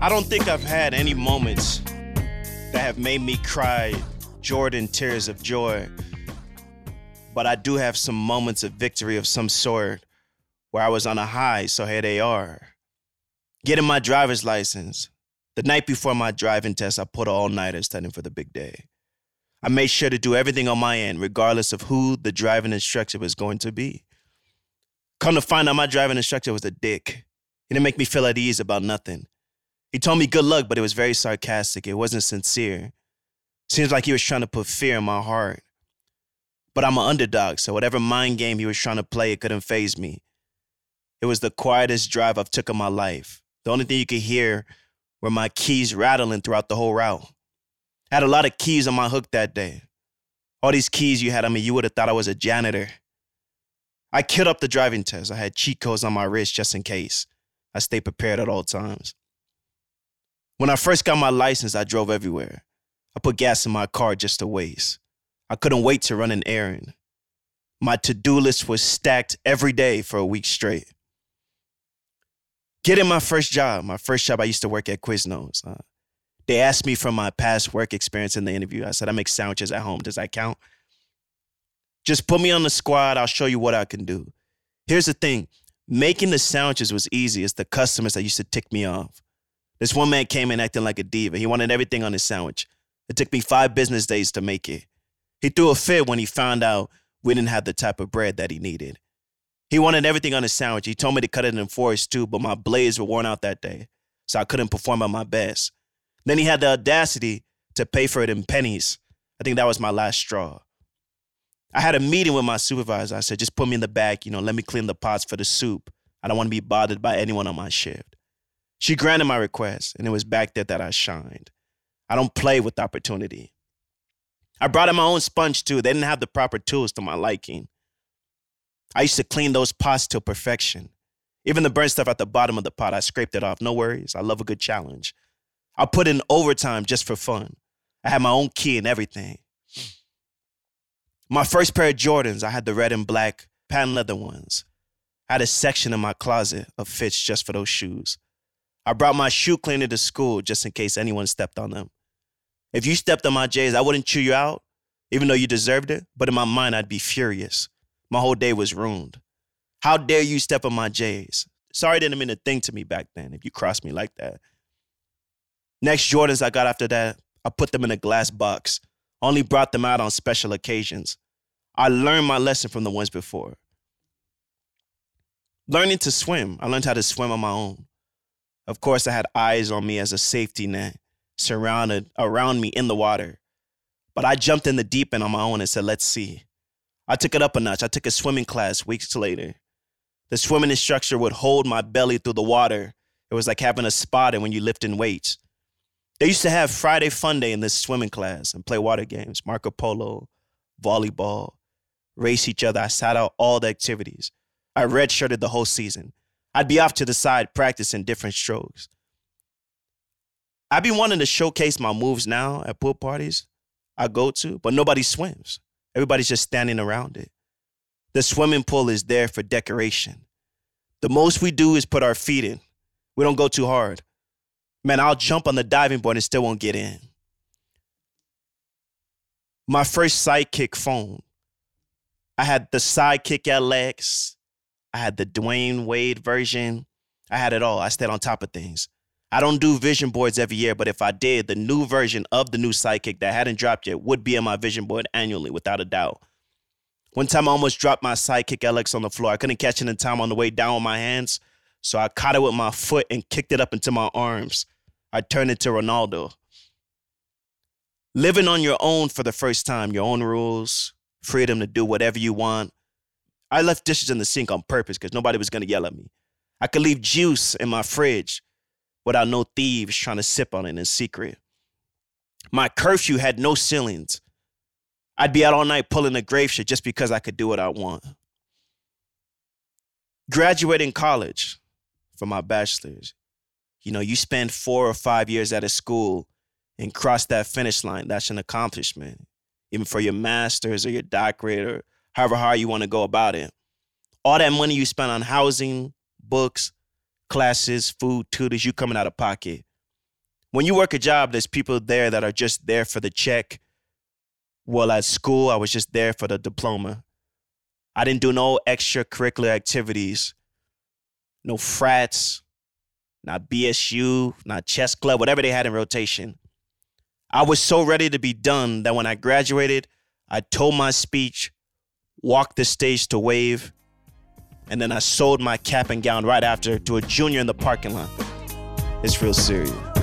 I don't think I've had any moments that have made me cry Jordan tears of joy. But I do have some moments of victory of some sort where I was on a high, so here they are. Getting my driver's license. The night before my driving test, I put all nighter studying for the big day. I made sure to do everything on my end, regardless of who the driving instructor was going to be. Come to find out, my driving instructor was a dick. He didn't make me feel at ease about nothing. He told me good luck, but it was very sarcastic. It wasn't sincere. Seems like he was trying to put fear in my heart. But I'm an underdog, so whatever mind game he was trying to play, it couldn't phase me. It was the quietest drive I've took in my life. The only thing you could hear were my keys rattling throughout the whole route. I had a lot of keys on my hook that day. All these keys you had on me, you would have thought I was a janitor. I killed up the driving test. I had cheat codes on my wrist just in case. I stay prepared at all times. When I first got my license, I drove everywhere. I put gas in my car just to waste. I couldn't wait to run an errand. My to do list was stacked every day for a week straight. Getting my first job, my first job, I used to work at Quiznos. Uh, they asked me from my past work experience in the interview. I said, I make sandwiches at home. Does that count? Just put me on the squad. I'll show you what I can do. Here's the thing making the sandwiches was easy. It's the customers that used to tick me off. This one man came in acting like a diva. He wanted everything on his sandwich. It took me five business days to make it. He threw a fit when he found out we didn't have the type of bread that he needed. He wanted everything on his sandwich. He told me to cut it in fours too, but my blades were worn out that day, so I couldn't perform at my best. Then he had the audacity to pay for it in pennies. I think that was my last straw. I had a meeting with my supervisor. I said, just put me in the back, you know, let me clean the pots for the soup. I don't want to be bothered by anyone on my shift. She granted my request, and it was back there that I shined. I don't play with opportunity. I brought in my own sponge too. They didn't have the proper tools to my liking. I used to clean those pots to perfection. Even the burnt stuff at the bottom of the pot, I scraped it off. No worries. I love a good challenge. I put in overtime just for fun. I had my own key and everything. My first pair of Jordans, I had the red and black patent leather ones. I had a section in my closet of fits just for those shoes. I brought my shoe cleaner to school just in case anyone stepped on them. If you stepped on my J's, I wouldn't chew you out, even though you deserved it, but in my mind, I'd be furious. My whole day was ruined. How dare you step on my J's? Sorry, didn't mean a thing to me back then if you crossed me like that. Next Jordans I got after that, I put them in a glass box. Only brought them out on special occasions. I learned my lesson from the ones before. Learning to swim, I learned how to swim on my own. Of course, I had eyes on me as a safety net surrounded around me in the water. But I jumped in the deep end on my own and said, let's see. I took it up a notch. I took a swimming class weeks later. The swimming instructor would hold my belly through the water. It was like having a spotter when you lift in weights. They used to have Friday fun day in this swimming class and play water games, Marco Polo, volleyball, race each other. I sat out all the activities. I redshirted the whole season. I'd be off to the side practicing different strokes. I've been wanting to showcase my moves now at pool parties I go to, but nobody swims. Everybody's just standing around it. The swimming pool is there for decoration. The most we do is put our feet in. We don't go too hard. Man, I'll jump on the diving board and still won't get in. My first sidekick phone. I had the sidekick LX. I had the Dwyane Wade version. I had it all. I stayed on top of things. I don't do vision boards every year, but if I did, the new version of the new Sidekick that hadn't dropped yet would be on my vision board annually, without a doubt. One time I almost dropped my Sidekick LX on the floor. I couldn't catch it in time on the way down with my hands, so I caught it with my foot and kicked it up into my arms. I turned into Ronaldo. Living on your own for the first time, your own rules, freedom to do whatever you want. I left dishes in the sink on purpose because nobody was to yell at me. I could leave juice in my fridge without no thieves trying to sip on it in secret. My curfew had no ceilings. I'd be out all night pulling a grave shit just because I could do what I want. Graduating college for my bachelor's, you know, you spend four or five years at a school and cross that finish line. That's an accomplishment. Even for your master's or your doctorate or however hard you want to go about it. All that money you spend on housing, books, classes, food, tutors, you coming out of pocket. when you work a job, there's people there that are just there for the check. Well, at school, I was just there for the diploma. I didn't do no extracurricular activities, no frats, not BSU, not chess club, whatever they had in rotation. I was so ready to be done that when I graduated, I told my speech, walked the stage to wave, and then I sold my cap and gown right after to a junior in the parking lot. It's real serious.